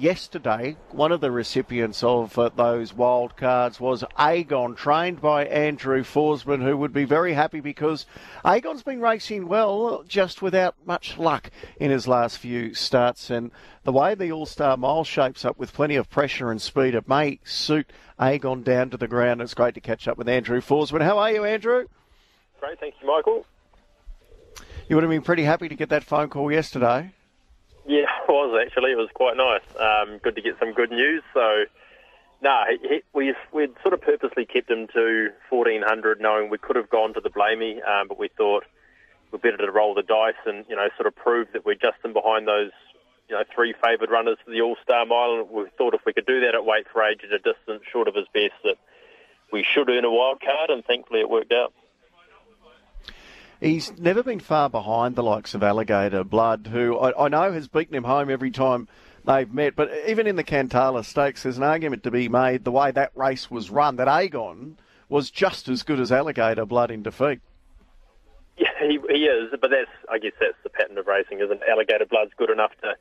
yesterday, one of the recipients of uh, those wild cards was Agon, trained by Andrew Forsman, who would be very happy because Agon's been racing well, just without much luck in his last few starts. And the way the All Star Mile shapes up with plenty of pressure and speed, it may suit Agon down to the ground. It's great to catch up with Andrew Forsman. How are you, Andrew? Great, thank you, Michael. You would have been pretty happy to get that phone call yesterday. Was actually. It was quite nice. Um, good to get some good news. So, no, nah, we we'd sort of purposely kept him to 1400, knowing we could have gone to the Blamey, um, but we thought we're better to roll the dice and you know sort of prove that we're just in behind those you know three favoured runners for the All Star Mile. And we thought if we could do that at weight for age at a distance short of his best, that we should earn a wild card, and thankfully it worked out. He's never been far behind the likes of Alligator Blood, who I, I know has beaten him home every time they've met. But even in the Cantala Stakes, there's an argument to be made the way that race was run, that Agon was just as good as Alligator Blood in defeat. Yeah, he, he is, but that's I guess that's the pattern of racing, isn't it? Alligator Blood's good enough to,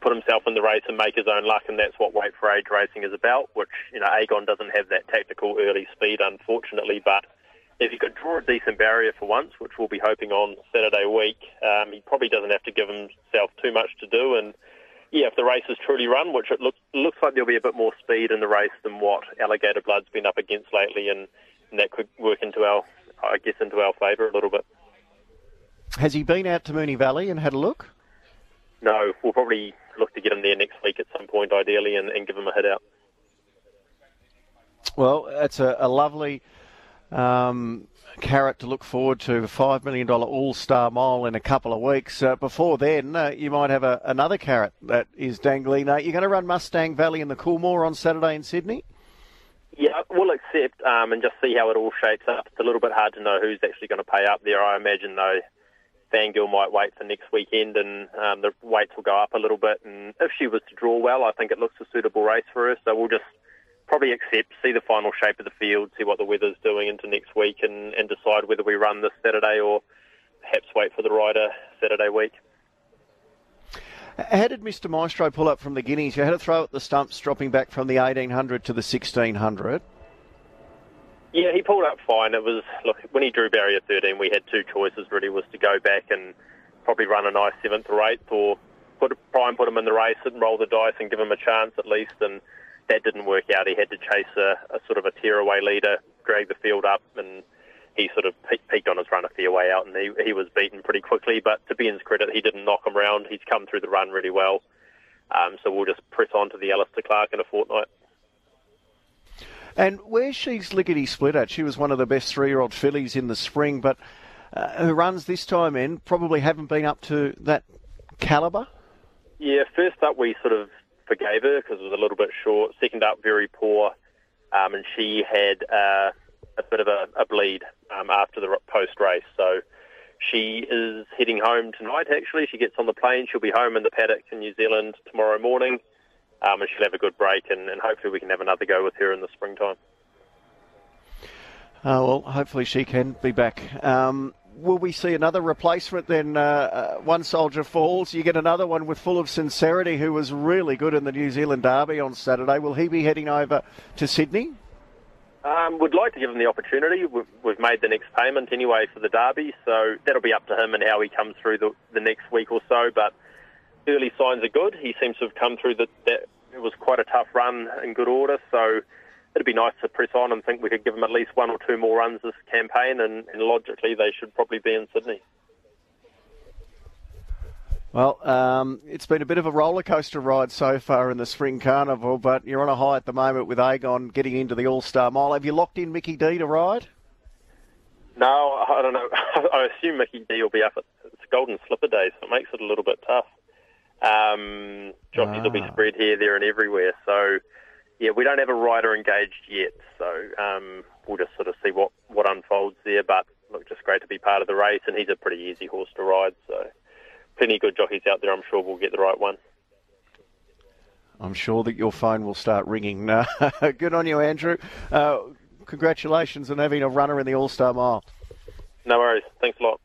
put himself in the race and make his own luck, and that's what weight for age racing is about. Which you know, Agon doesn't have that tactical early speed, unfortunately, but if he could draw a decent barrier for once, which we'll be hoping on Saturday week, um, he probably doesn't have to give himself too much to do. And yeah, if the race is truly run, which it looks looks like there'll be a bit more speed in the race than what Alligator Blood's been up against lately, and, and that could work into our, I guess, into our favour a little bit. Has he been out to Moonee Valley and had a look? No, we'll probably look to get him there next week at some point, ideally, and, and give him a hit out. Well, it's a, a lovely um, carrot to look forward to, a $5 million All Star Mile in a couple of weeks. Uh, before then, uh, you might have a, another carrot that is dangling. Uh, you're going to run Mustang Valley in the Coolmore on Saturday in Sydney? Yeah, we'll accept um, and just see how it all shapes up. It's a little bit hard to know who's actually going to pay up there. I imagine, though, Fangirl might wait for next weekend and um, the weights will go up a little bit. And if she was to draw well, I think it looks a suitable race for her. So we'll just probably accept, see the final shape of the field, see what the weather's doing into next week, and, and decide whether we run this Saturday or perhaps wait for the rider Saturday week. How did Mr. Maestro pull up from the Guineas? You had to throw at the stumps, dropping back from the 1800 to the 1600. Yeah, he pulled up fine. It was look when he drew barrier 13, we had two choices. Really, was to go back and probably run a nice seventh or eighth, or put try and put him in the race and roll the dice and give him a chance at least. And that didn't work out. He had to chase a, a sort of a tearaway leader, drag the field up, and he sort of peaked on his run a fair way out, and he, he was beaten pretty quickly. But to Ben's credit, he didn't knock him around. He's come through the run really well. Um, so we'll just press on to the Alister Clark in a fortnight. And where she's Lickety Split at, she was one of the best three-year-old fillies in the spring, but uh, her runs this time in probably haven't been up to that calibre. Yeah, first up we sort of forgave her because it was a little bit short. Second up, very poor, um, and she had uh, a bit of a, a bleed um, after the post race. So she is heading home tonight. Actually, she gets on the plane. She'll be home in the paddock in New Zealand tomorrow morning, um, and she'll have a good break. And, and hopefully, we can have another go with her in the springtime. Uh, well, hopefully she can be back. Um, will we see another replacement then? Uh, uh, one soldier falls, you get another one with Full of Sincerity, who was really good in the New Zealand Derby on Saturday. Will he be heading over to Sydney? Um, would like to give him the opportunity. We've made the next payment anyway for the Derby, so that'll be up to him and how he comes through the, the next week or so. But early signs are good. He seems to have come through the, that. It was quite a tough run in good order, so it'd be nice to press on and think we could give them at least one or two more runs this campaign, and, and logically they should probably be in Sydney. Well, um, it's been a bit of a roller coaster ride so far in the Spring Carnival, but you're on a high at the moment with Agon getting into the All Star Mile. Have you locked in Mickey D to ride? No, I don't know. I assume Mickey D will be up at it's Golden Slipper Day, so it makes it a little bit tough. Um, jockeys ah. will be spread here, there, and everywhere. So yeah, we don't have a rider engaged yet, so um, we'll just sort of see what, what unfolds there. But look, just great to be part of the race, and he's a pretty easy horse to ride. So plenty of good jockeys out there. I'm sure we'll get the right one. I'm sure that your phone will start ringing. good on you, Andrew. Uh, congratulations on having a runner in the All Star Mile. No worries. Thanks a lot.